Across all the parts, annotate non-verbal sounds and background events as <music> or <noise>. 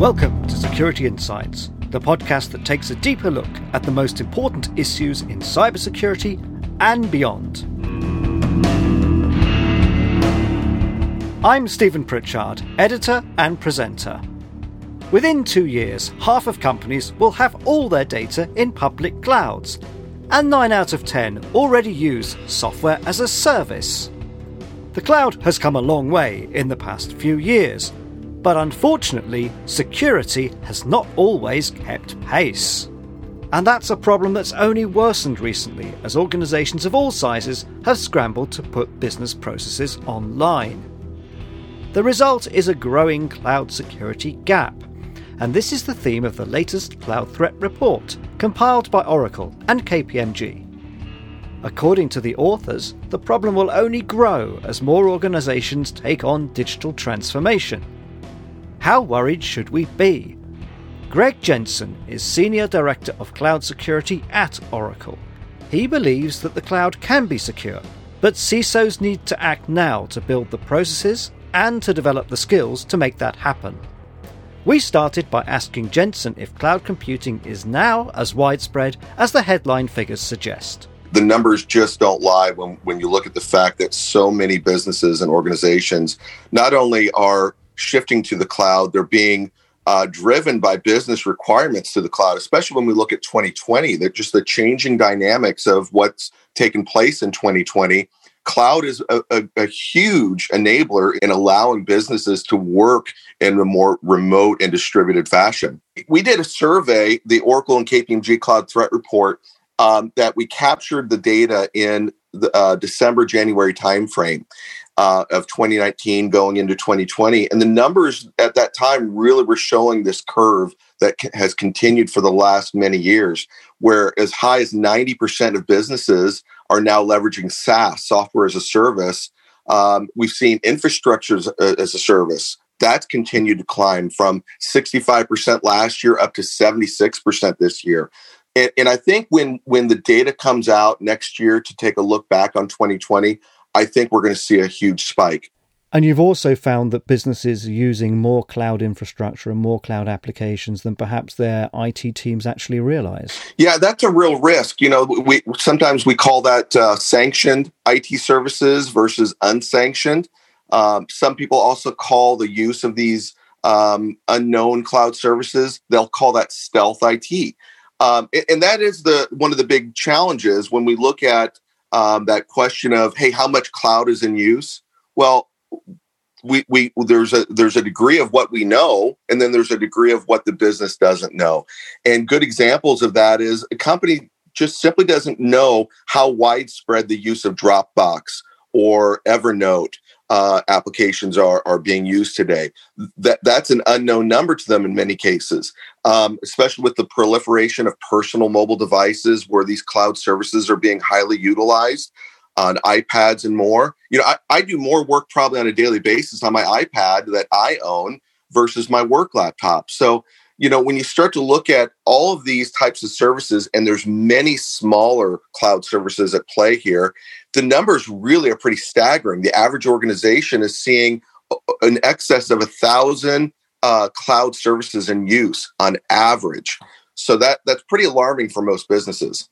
Welcome to Security Insights, the podcast that takes a deeper look at the most important issues in cybersecurity and beyond. I'm Stephen Pritchard, editor and presenter. Within two years, half of companies will have all their data in public clouds, and 9 out of 10 already use software as a service. The cloud has come a long way in the past few years, but unfortunately, security has not always kept pace. And that's a problem that's only worsened recently as organisations of all sizes have scrambled to put business processes online. The result is a growing cloud security gap, and this is the theme of the latest Cloud Threat Report, compiled by Oracle and KPMG. According to the authors, the problem will only grow as more organisations take on digital transformation how worried should we be? Greg Jensen is Senior Director of Cloud Security at Oracle. He believes that the cloud can be secure, but CISOs need to act now to build the processes and to develop the skills to make that happen. We started by asking Jensen if cloud computing is now as widespread as the headline figures suggest. The numbers just don't lie when, when you look at the fact that so many businesses and organizations not only are shifting to the cloud. They're being uh, driven by business requirements to the cloud, especially when we look at 2020, that just the changing dynamics of what's taken place in 2020. Cloud is a, a, a, huge enabler in allowing businesses to work in a more remote and distributed fashion. We did a survey, the Oracle and KPMG Cloud Threat Report, um, that we captured the data in the uh, December January timeframe uh, of 2019 going into 2020. And the numbers at that time really were showing this curve that has continued for the last many years, where as high as 90% of businesses are now leveraging SaaS, software as a service. Um, we've seen infrastructure as, as a service. That's continued to climb from 65% last year up to 76% this year. And, and, I think when when the data comes out next year to take a look back on 2020, I think we're going to see a huge spike. And you've also found that businesses are using more cloud infrastructure and more cloud applications than perhaps their IT teams actually realize. Yeah, that's a real risk. You know, we sometimes we call that uh, sanctioned IT services versus unsanctioned. Um, some people also call the use of these um, unknown cloud services. They'll call that stealth IT, um, and that is the one of the big challenges when we look at um, that question of hey how much cloud is in use? Well we, we there's a there's a degree of what we know and then there's a degree of what the business doesn't know. And good examples of that is a company just simply doesn't know how widespread the use of dropbox or evernote uh, applications are are being used today. That that's an unknown number to them in many cases, um, especially with the proliferation of personal mobile devices, where these cloud services are being highly utilized on iPads and more. You know, I, I do more work probably on a daily basis on my iPad that I own versus my work laptop. So you know when you start to look at all of these types of services and there's many smaller cloud services at play here the numbers really are pretty staggering. The average organization is seeing an excess of a thousand uh, cloud services in use on average. So that that's pretty alarming for most businesses.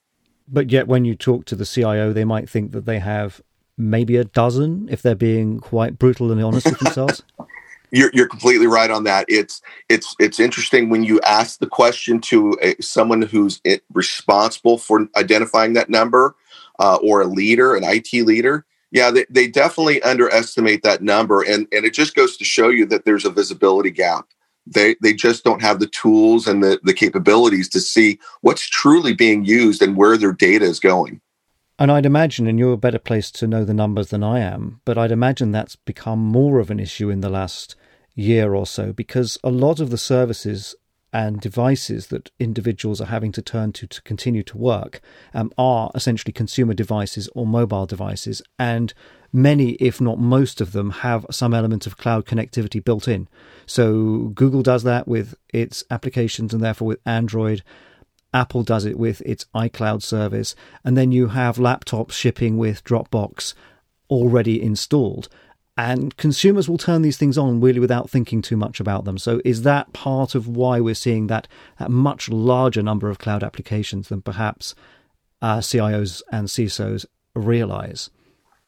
But yet when you talk to the cio they might think that they have maybe a dozen if they're being quite brutal and honest with themselves <laughs> You're, you're completely right on that. It's it's it's interesting when you ask the question to a, someone who's responsible for identifying that number, uh, or a leader, an IT leader. Yeah, they, they definitely underestimate that number, and and it just goes to show you that there's a visibility gap. They they just don't have the tools and the the capabilities to see what's truly being used and where their data is going. And I'd imagine, and you're a better place to know the numbers than I am, but I'd imagine that's become more of an issue in the last year or so because a lot of the services and devices that individuals are having to turn to to continue to work um, are essentially consumer devices or mobile devices. And many, if not most of them, have some element of cloud connectivity built in. So Google does that with its applications and therefore with Android. Apple does it with its iCloud service, and then you have laptops shipping with Dropbox already installed. And consumers will turn these things on really without thinking too much about them. So, is that part of why we're seeing that, that much larger number of cloud applications than perhaps uh, CIOs and CISOs realize?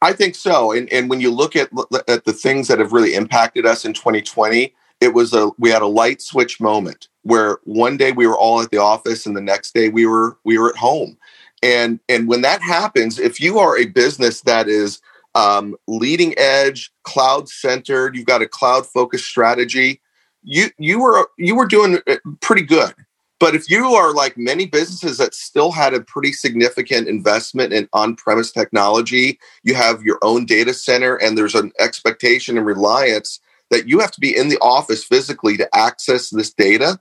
I think so. And, and when you look at, at the things that have really impacted us in 2020, it was a we had a light switch moment where one day we were all at the office and the next day we were we were at home. And and when that happens, if you are a business that is um, leading edge, cloud centered. You've got a cloud focused strategy. You you were you were doing uh, pretty good. But if you are like many businesses that still had a pretty significant investment in on premise technology, you have your own data center, and there's an expectation and reliance that you have to be in the office physically to access this data.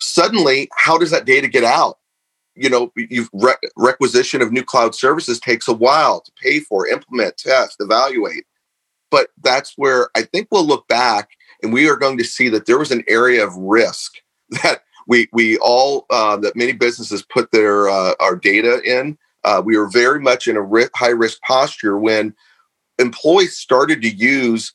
Suddenly, how does that data get out? You know, re- requisition of new cloud services takes a while to pay for, implement, test, evaluate. But that's where I think we'll look back and we are going to see that there was an area of risk <laughs> that we we all uh, that many businesses put their uh, our data in. Uh, we were very much in a high risk posture when employees started to use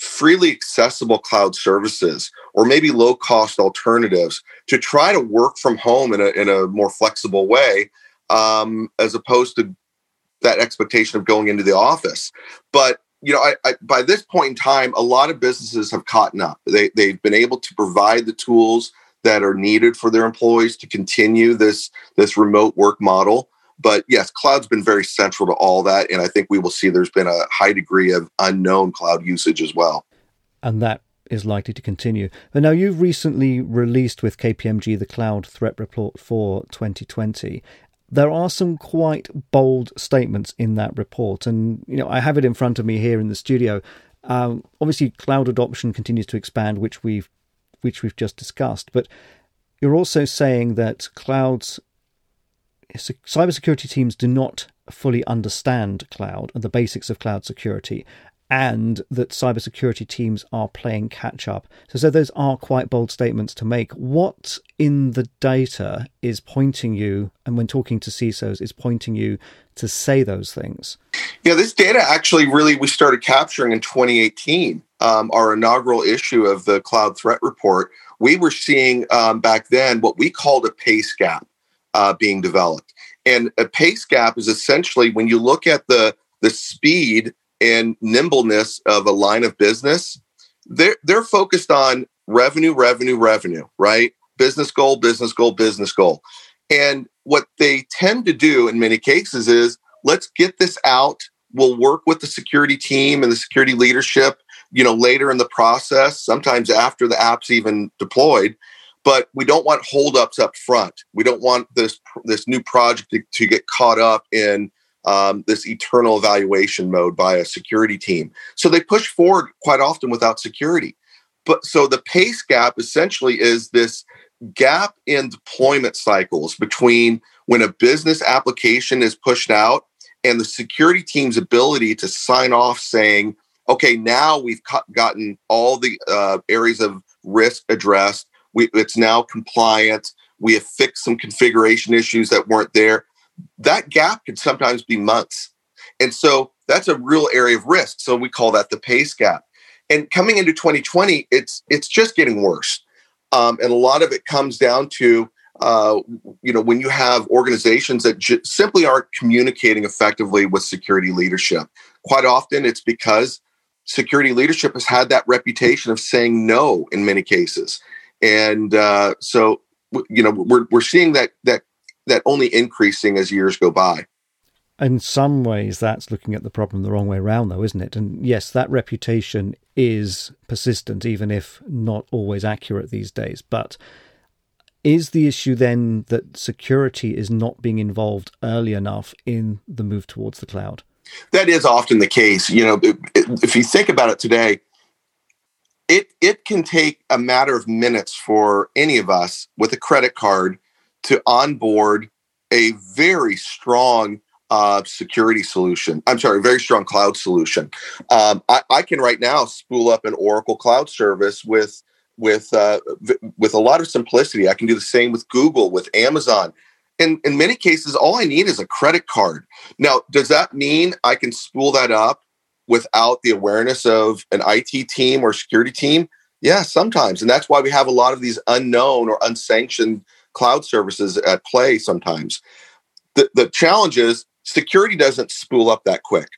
freely accessible cloud services or maybe low cost alternatives to try to work from home in a, in a more flexible way um, as opposed to that expectation of going into the office. But you know I, I, by this point in time a lot of businesses have caught up. They, they've been able to provide the tools that are needed for their employees to continue this this remote work model but yes, cloud's been very central to all that. And I think we will see there's been a high degree of unknown cloud usage as well. And that is likely to continue. But now you've recently released with KPMG the Cloud Threat Report for 2020. There are some quite bold statements in that report, and you know I have it in front of me here in the studio. Um, obviously, cloud adoption continues to expand, which we've which we've just discussed. But you're also saying that clouds cybersecurity teams do not fully understand cloud and the basics of cloud security, and that cybersecurity teams are playing catch up. So, so those are quite bold statements to make. What in the data is pointing you, and when talking to CISOs, is pointing you to say those things? Yeah, this data actually really we started capturing in 2018, um, our inaugural issue of the Cloud Threat Report. We were seeing um, back then what we called a pace gap uh, being developed. And a pace gap is essentially when you look at the the speed and nimbleness of a line of business, they're they're focused on revenue, revenue, revenue, right? Business goal, business goal, business goal. And what they tend to do in many cases is let's get this out. We'll work with the security team and the security leadership, you know, later in the process, sometimes after the app's even deployed, but we don't want holdups up front. We don't want this this new project to, to get caught up in um, this eternal evaluation mode by a security team. So they push forward quite often without security. But so the pace gap essentially is this gap in deployment cycles between when a business application is pushed out and the security team's ability to sign off saying, okay, now we've gotten all the uh, areas of risk addressed we, it's now compliant. We have fixed some configuration issues that weren't there. That gap can sometimes be months. And so that's a real area of risk. So we call that the pace gap. And coming into 2020, it's it's just getting worse. Um, and a lot of it comes down to uh, you know when you have organizations that simply aren't communicating effectively with security leadership. Quite often, it's because security leadership has had that reputation of saying no in many cases and uh, so you know we're we're seeing that that that only increasing as years go by. In some ways, that's looking at the problem the wrong way around, though, isn't it? And yes, that reputation is persistent, even if not always accurate these days. But is the issue then that security is not being involved early enough in the move towards the cloud? That is often the case. You know, if you think about it today, it it can take a matter of minutes for any of us with a credit card to onboard a very strong uh, security solution. I'm sorry, a very strong cloud solution. Um, I, I, can right now spool up an Oracle cloud service with with uh, v- with a lot of simplicity. I can do the same with Google, with Amazon. In in many cases, all I need is a credit card. Now, does that mean I can spool that up without the awareness of an IT team or security team? Yeah, sometimes. And that's why we have a lot of these unknown or unsanctioned cloud services at play sometimes. The, the challenge is security doesn't spool up that quick.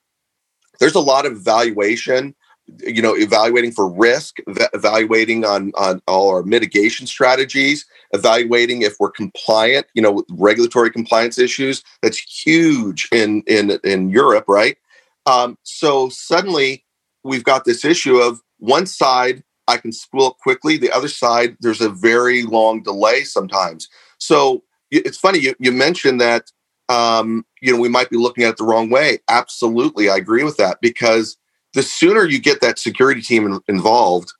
There's a lot of evaluation, you know, evaluating for risk, evaluating on, on all our mitigation strategies, evaluating if we're compliant, you know, regulatory compliance issues. That's huge in in in Europe, right? Um, so suddenly we've got this issue of one side I can spool up quickly, the other side there's a very long delay sometimes. So it's funny you, you mentioned that um, you know we might be looking at it the wrong way. Absolutely, I agree with that because the sooner you get that security team in, involved,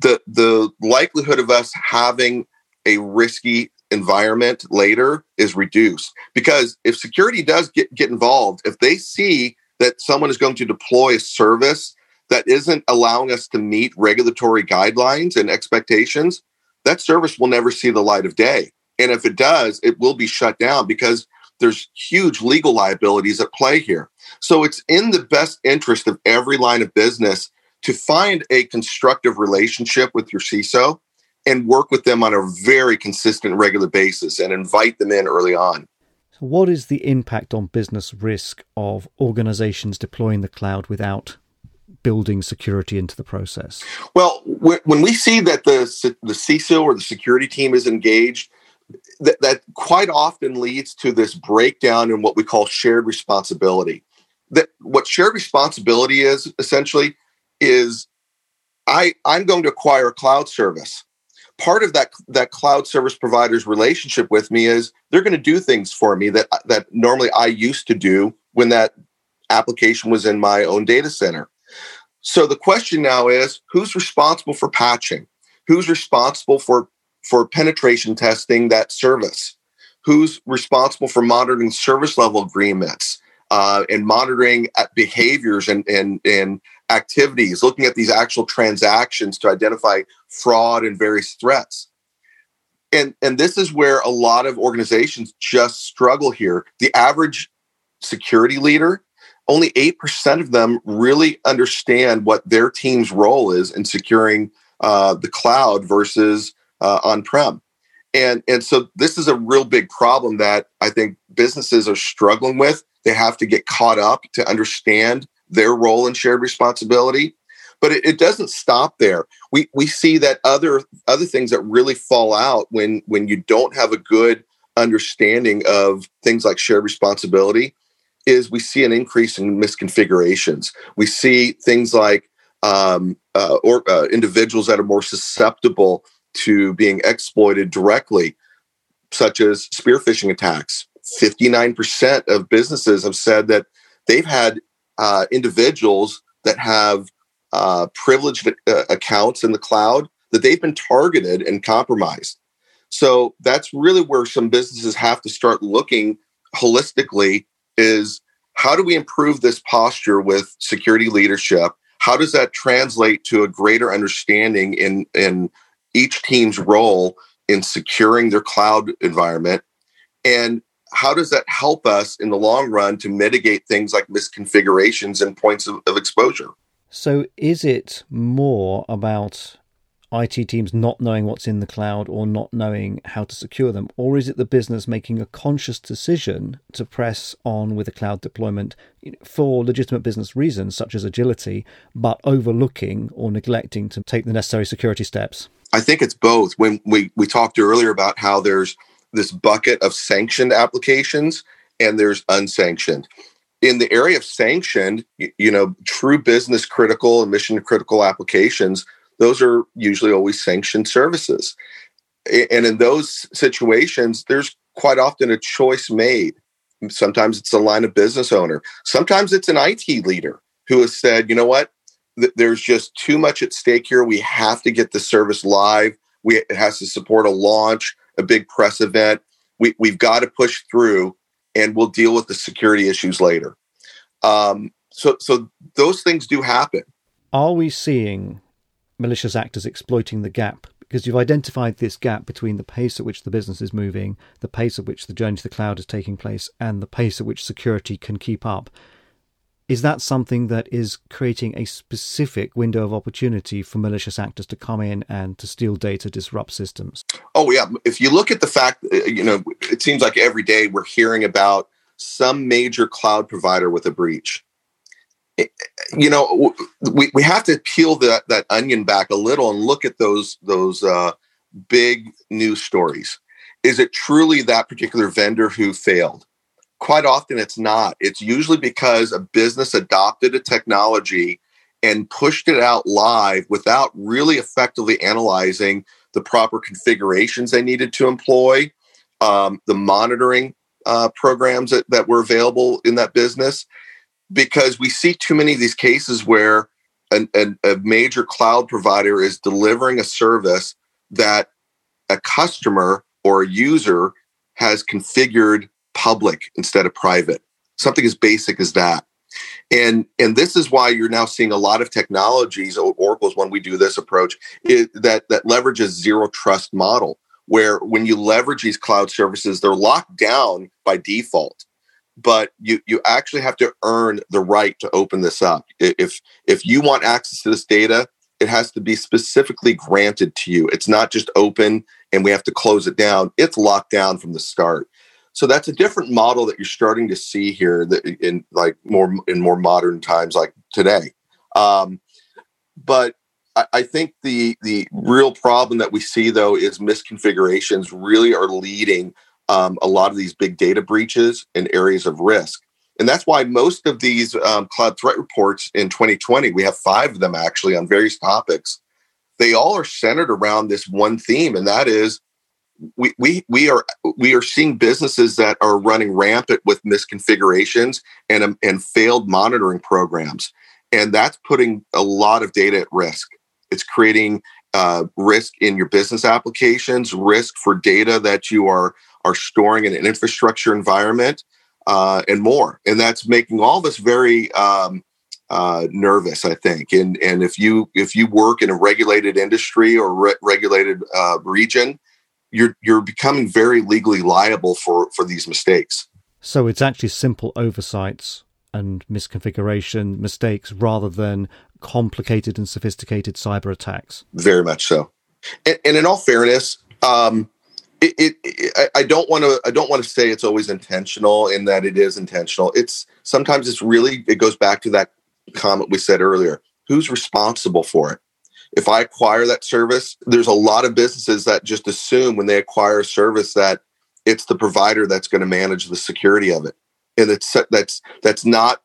the the likelihood of us having a risky environment later is reduced because if security does get, get involved if they see that someone is going to deploy a service that isn't allowing us to meet regulatory guidelines and expectations that service will never see the light of day and if it does it will be shut down because there's huge legal liabilities at play here so it's in the best interest of every line of business to find a constructive relationship with your CISO and work with them on a very consistent, regular basis and invite them in early on. So, what is the impact on business risk of organizations deploying the cloud without building security into the process? Well, when we see that the, the CISO or the security team is engaged, that, that quite often leads to this breakdown in what we call shared responsibility. That what shared responsibility is essentially is I, I'm going to acquire a cloud service part of that that cloud service provider's relationship with me is they're going to do things for me that that normally I used to do when that application was in my own data center. So the question now is who's responsible for patching? Who's responsible for for penetration testing that service? Who's responsible for monitoring service level agreements uh, and monitoring behaviors and and and activities, looking at these actual transactions to identify fraud and various threats. And, and this is where a lot of organizations just struggle here. The average security leader, only 8% of them really understand what their team's role is in securing uh, the cloud versus uh, on prem. And, and so this is a real big problem that I think businesses are struggling with. They have to get caught up to understand their role in shared responsibility but it, it, doesn't stop there. We we see that other other things that really fall out when when you don't have a good understanding of things like shared responsibility is we see an increase in misconfigurations. We see things like um, uh, or uh, individuals that are more susceptible to being exploited directly such as spear phishing attacks. 59% of businesses have said that they've had uh, individuals that have uh, privileged uh, accounts in the cloud that they've been targeted and compromised. So that's really where some businesses have to start looking holistically is how do we improve this posture with security leadership? How does that translate to a greater understanding in, in each team's role in securing their cloud environment? And how does that help us in the long run to mitigate things like misconfigurations and points of, of exposure? So, is it more about IT teams not knowing what's in the cloud or not knowing how to secure them? Or is it the business making a conscious decision to press on with a cloud deployment for legitimate business reasons, such as agility, but overlooking or neglecting to take the necessary security steps? I think it's both. When we, we talked earlier about how there's this bucket of sanctioned applications and there's unsanctioned. In the area of sanctioned, you, you know, true business critical and mission critical applications, those are usually always sanctioned services. And in those situations, there's quite often a choice made. Sometimes it's a line of business owner. Sometimes it's an IT leader who has said, you know what, there's just too much at stake here. We have to get the service live. We, it has to support a launch a big press event. We, we've got to push through and we'll deal with the security issues later. Um, so, so those things do happen. Are we seeing malicious actors exploiting the gap? Because you've identified this gap between the pace at which the business is moving, the pace at which the journey to the cloud is taking place, and the pace at which security can keep up. Is that something that is creating a specific window of opportunity for malicious actors to come in and to steal data, disrupt systems? Oh, yeah. If you look at the fact, uh, you know, it seems like every day we're hearing about some major cloud provider with a breach. You know, we, we have to peel that, that onion back a little and look at those those uh, big news stories. Is it truly that particular vendor who failed? Quite often it's not. It's usually because a business adopted a technology and pushed it out live without really effectively analyzing the proper configurations they needed to employ, um, the monitoring uh, programs that, that were available in that business. Because we see too many of these cases where an, an, a major cloud provider is delivering a service that a customer or a user has configured public instead of private. Something as basic as that. And and this is why you're now seeing a lot of technologies. Oracle's when we do this approach that that leverages zero trust model, where when you leverage these cloud services, they're locked down by default, but you you actually have to earn the right to open this up. If if you want access to this data, it has to be specifically granted to you. It's not just open and we have to close it down. It's locked down from the start. So that's a different model that you're starting to see here that in like more in more modern times like today. Um, but I, I think the the real problem that we see though is misconfigurations really are leading um, a lot of these big data breaches and areas of risk. And that's why most of these um, cloud threat reports in 2020, we have five of them actually on various topics. They all are centered around this one theme, and that is we, we we are we are seeing businesses that are running rampant with misconfigurations and um, and failed monitoring programs, and that's putting a lot of data at risk. It's creating uh, risk in your business applications, risk for data that you are are storing in an infrastructure environment, uh, and more. And that's making all this very um, uh, nervous, I think. And and if you if you work in a regulated industry or re- regulated uh, region you're you're becoming very legally liable for for these mistakes. So it's actually simple oversights and misconfiguration mistakes rather than complicated and sophisticated cyber attacks. Very much so. And, and in all fairness, um, it, it, it, I don't want to I don't want to say it's always intentional in that it is intentional. It's sometimes it's really it goes back to that comment we said earlier. Who's responsible for it? If I acquire that service, there's a lot of businesses that just assume when they acquire a service that it's the provider that's going to manage the security of it. And it's that's that's not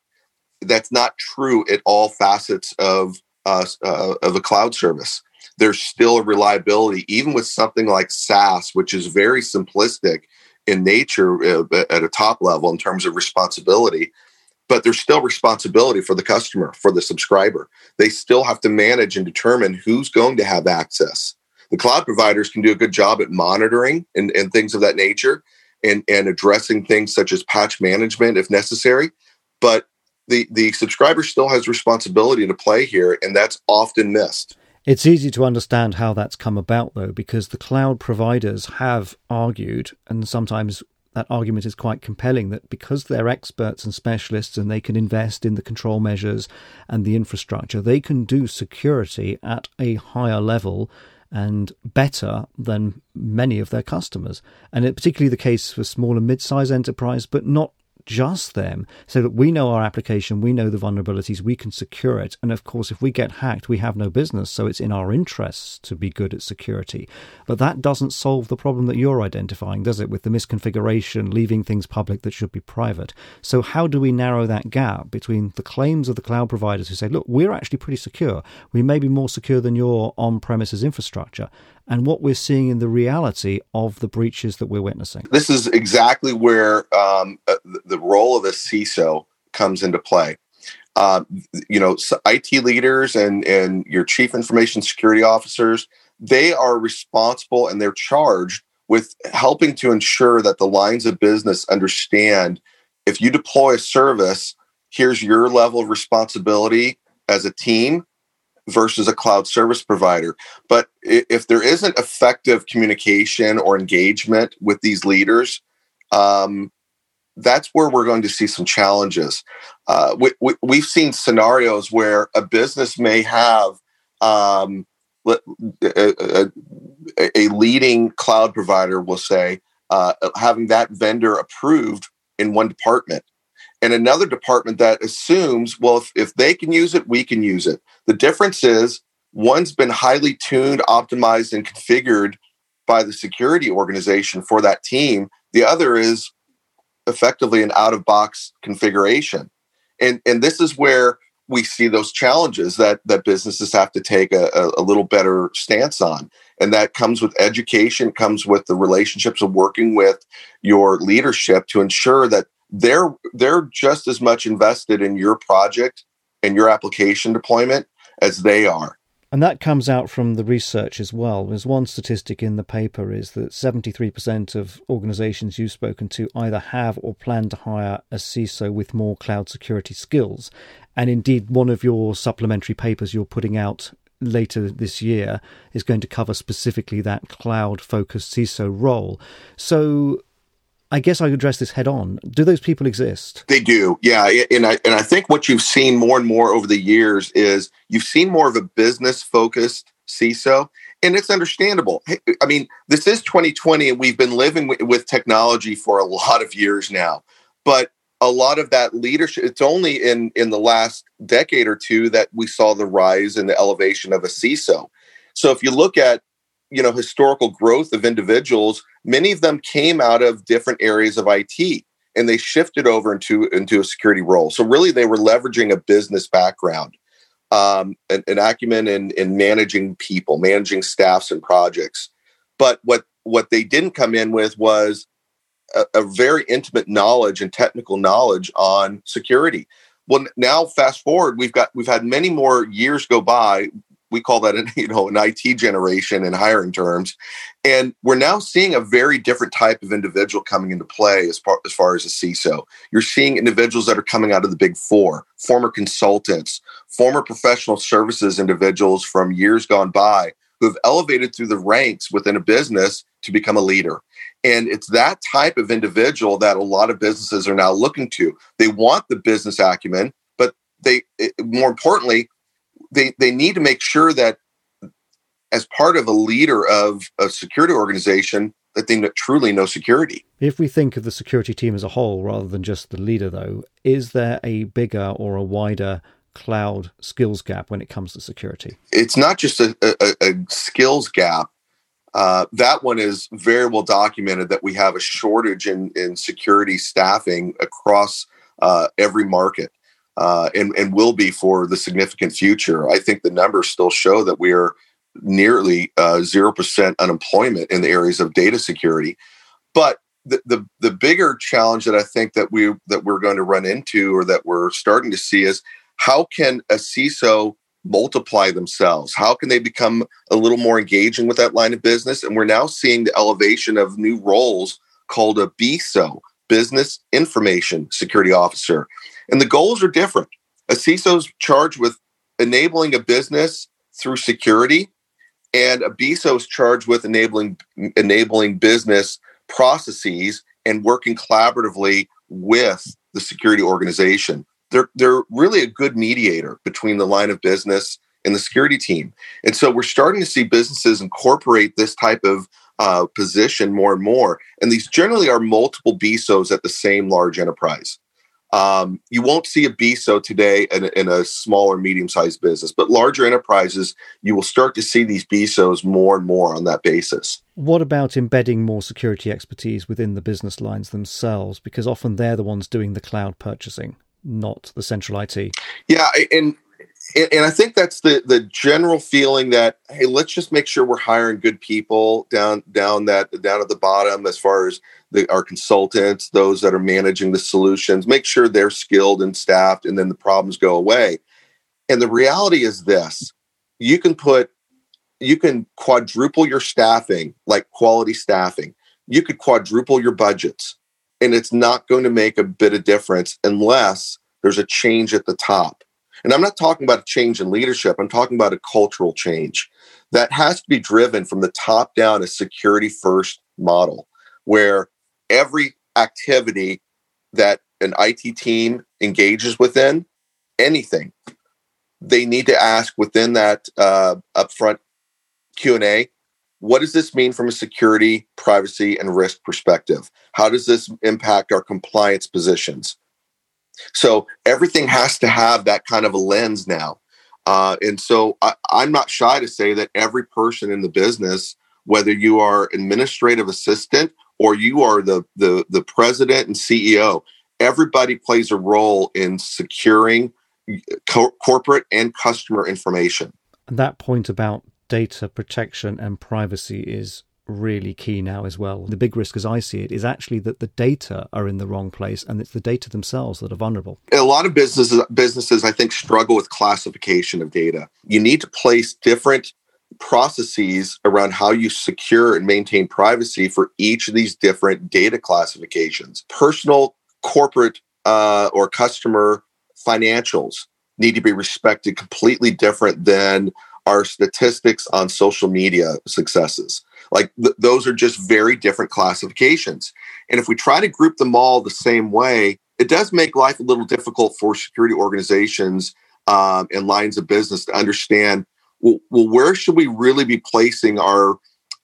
that's not true at all facets of uh, uh, of a cloud service. There's still a reliability, even with something like SaaS, which is very simplistic in nature uh, at a top level in terms of responsibility but there's still responsibility for the customer, for the subscriber. They still have to manage and determine who's going to have access. The cloud providers can do a good job at monitoring and, and things of that nature and, and addressing things such as patch management if necessary. But the, the subscriber still has responsibility to play here, and that's often missed. It's easy to understand how that's come about, though, because the cloud providers have argued, and sometimes that argument is quite compelling that because they're experts and specialists and they can invest in the control measures and the infrastructure, they can do security at a higher level and better than many of their customers. And it's particularly the case for small and mid-sized enterprise, but not just them so that we know our application, we know the vulnerabilities, we can secure it. And of course, if we get hacked, we have no business. So it's in our interests to be good at security. But that doesn't solve the problem that you're identifying, does it? With the misconfiguration, leaving things public that should be private. So how do we narrow that gap between the claims of the cloud providers who say, look, we're actually pretty secure. We may be more secure than your on premises infrastructure and what we're seeing in the reality of the breaches that we're witnessing. This is exactly where um, uh, the role of a CISO comes into play. Uh, you know, IT leaders and and your chief information security officers, they are responsible and they're charged with helping to ensure that the lines of business understand if you deploy a service, here's your level of responsibility as a team versus a cloud service provider. But if there isn't effective communication or engagement with these leaders, um, that's where we're going to see some challenges. Uh, we, we, have seen scenarios where a business may have um, a, a, a, leading cloud provider will say uh, having that vendor approved in one department and another department that assumes well if, if they can use it we can use it. The difference is one's been highly tuned optimized and configured by the security organization for that team. The other is effectively an out of box configuration. And and this is where we see those challenges that that businesses have to take a, a, little better stance on. And that comes with education comes with the relationships of working with your leadership to ensure that they're they're just as much invested in your project and your application deployment as they are and that comes out from the research as well. There's one statistic in the paper is that 73% of organizations you've spoken to either have or plan to hire a CISO with more cloud security skills. And indeed, one of your supplementary papers you're putting out later this year is going to cover specifically that cloud focused CISO role. So I guess I address this head on. Do those people exist? They do, yeah. And I and I think what you've seen more and more over the years is you've seen more of a business focused CISO, and it's understandable. I mean, this is 2020, and we've been living with technology for a <laughs> lot of years now. But a lot of that leadership, it's only in in the last decade or two that we saw the rise and the elevation of a CISO. So if you look at you know historical growth of individuals many of them came out of different areas of IT and they shifted over into into a security role. So really they were leveraging a business background um, an, an acumen in, in managing people managing staffs and projects. But what what they didn't come in with was a, a very intimate knowledge and technical knowledge on security. Well now fast forward we've got we've had many more years go by we call that an <laughs> you know an IT generation in hiring terms, and we're now seeing a very different type of individual coming into play as far as far as a CISO. You're seeing individuals that are coming out of the Big Four, former consultants, former professional services individuals from years gone by who have elevated through the ranks within a business to become a leader. And it's that type of individual that a lot of businesses are now looking to. They want the business acumen, but they more importantly they they need to make sure that as part of a leader of a security organization that they truly know security. If we think of the security team as a whole rather than just the leader, though, is there a bigger or a wider cloud skills gap when it comes to security? It's not just a, a, a skills gap. Uh, that one is very well documented that we have a shortage in, in security staffing across uh, every market uh, and, and will be for the significant future. I think the numbers still show that we are nearly uh, zero uh, percent unemployment in the areas of data security. But the, the the bigger challenge that I think that we that we're going to run into, or that we're starting to see, is how can a CISO multiply themselves? How can they become a little more engaging with that line of business? And we're now seeing the elevation of new roles called a BISO, Business Information Security Officer. And the goals are different. A CISO is charged with enabling a business through security, and a BISO is charged with enabling enabling business processes and working collaboratively with the security organization. They're they're really a good mediator between the line of business and the security team. And so we're starting to see businesses incorporate this type of uh, position more and more. And these generally are multiple BISOs at the same large enterprise. Um, you won't see a BISO today in, in a small or medium sized business, but larger enterprises, you will start to see these BISOs more and more on that basis. What about embedding more security expertise within the business lines themselves? Because often they're the ones doing the cloud purchasing, not the central IT. Yeah, and and I think that's the the general feeling that hey, let's just make sure we're hiring good people down down that down at the bottom as far as the, our consultants, those that are managing the solutions, make sure they're skilled and staffed, and then the problems go away. And the reality is this: you can put you can quadruple your staffing, like quality staffing. You could quadruple your budgets, and it's not going to make a bit of difference unless there's a change at the top and I'm not talking about a change in leadership, I'm talking about a cultural change that has to be driven from the top down, a security first model where every activity that an IT team engages within, anything, they need to ask within that uh, upfront Q and A. What does this mean from a security, privacy, and risk perspective? How does this impact our compliance positions? So everything has to have that kind of a lens now. Uh, and so I, I'm not shy to say that every person in the business, whether you are administrative assistant or you are the the, the president and CEO, everybody plays a role in securing co- corporate and customer information. And that point about data protection and privacy is really key now as well. The big risk, as I see it, is actually that the data are in the wrong place, and it's the data themselves that are vulnerable. A lot of businesses, businesses, I think, struggle with classification of data. You need to place different processes around how you secure and maintain privacy for each of these different data classifications. Personal, corporate, uh, or customer financials need to be respected completely different than our statistics on social media successes. Like th- those are just very different classifications. And if we try to group them all the same way, it does make life a little difficult for security organizations um, and lines of business to understand well, well, where should we really be placing our,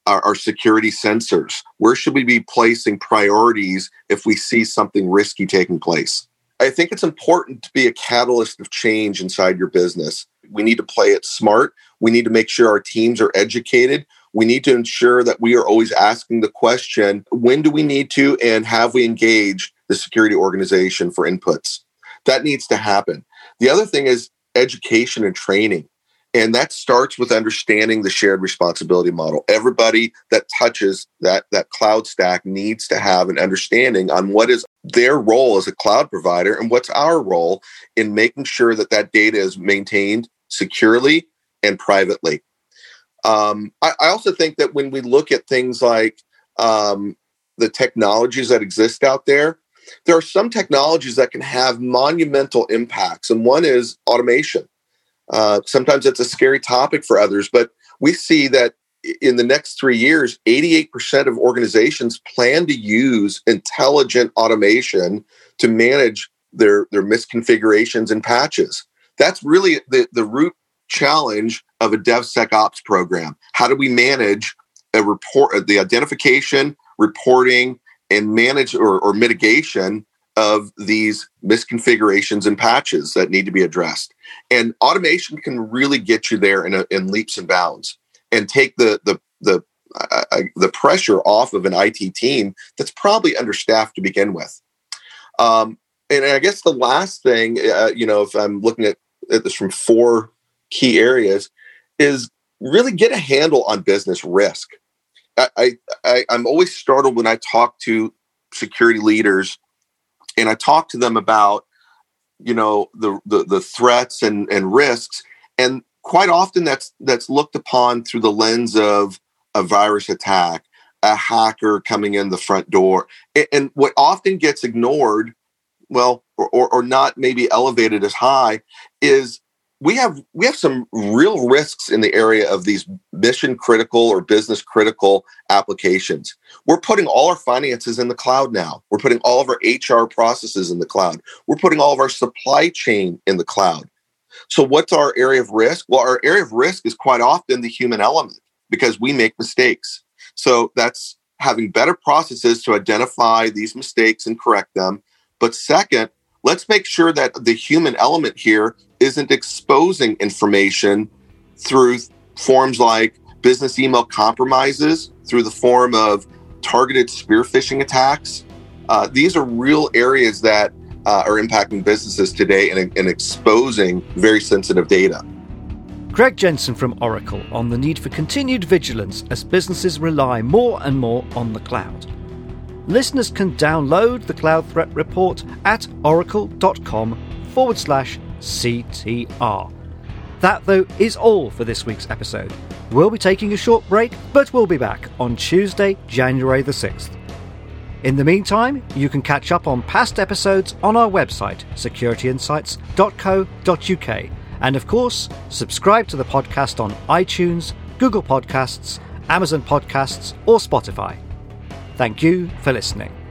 our, our security sensors? Where should we be placing priorities if we see something risky taking place? I think it's important to be a catalyst of change inside your business. We need to play it smart. We need to make sure our teams are educated. We need to ensure that we are always asking the question when do we need to and have we engaged the security organization for inputs? That needs to happen. The other thing is education and training. And that starts with understanding the shared responsibility model. Everybody that touches that, that cloud stack needs to have an understanding on what is their role as a cloud provider and what's our role in making sure that that data is maintained securely and privately. Um, I, I, also think that when we look at things like um, the technologies that exist out there, there are some technologies that can have monumental impacts, and one is automation. Uh, sometimes it's a scary topic for others, but we see that in the next three years, 88% of organizations plan to use intelligent automation to manage their, their misconfigurations and patches. That's really the, the root challenge of a DevSecOps program. How do we manage a report, the identification, reporting, and manage or, or mitigation of these misconfigurations and patches that need to be addressed? And automation can really get you there in, a, in leaps and bounds and take the the the uh, the pressure off of an IT team that's probably understaffed to begin with. Um, and I guess the last thing, uh, you know, if I'm looking at, at this from four key areas, is really get a handle on business risk. I, I I'm always startled when I talk to security leaders, and I talk to them about, you know, the the, the threats and and risks, and quite often that's that's looked upon through the lens of a virus attack, a hacker coming in the front door, and, and what often gets ignored, well, or, or, or not maybe elevated as high, is we have we have some real risks in the area of these mission critical or business critical applications. We're putting all our finances in the cloud now. We're putting all of our HR processes in the cloud. We're putting all of our supply chain in the cloud. So, what's our area of risk? Well, our area of risk is quite often the human element because we make mistakes. So, that's having better processes to identify these mistakes and correct them. But second, let's make sure that the human element here isn't exposing information through forms like business email compromises, through the form of targeted spear phishing attacks. Uh, these are real areas that uh, are impacting businesses today and, and exposing very sensitive data. Greg Jensen from Oracle on the need for continued vigilance as businesses rely more and more on the cloud. Listeners can download the Cloud Threat Report at oracle.com forward slash CTR. That, though, is all for this week's episode. We'll be taking a short break, but we'll be back on Tuesday, January the 6th. In the meantime, you can catch up on past episodes on our website, securityinsights.co.uk. And of course, subscribe to the podcast on iTunes, Google Podcasts, Amazon Podcasts, or Spotify. Thank you for listening.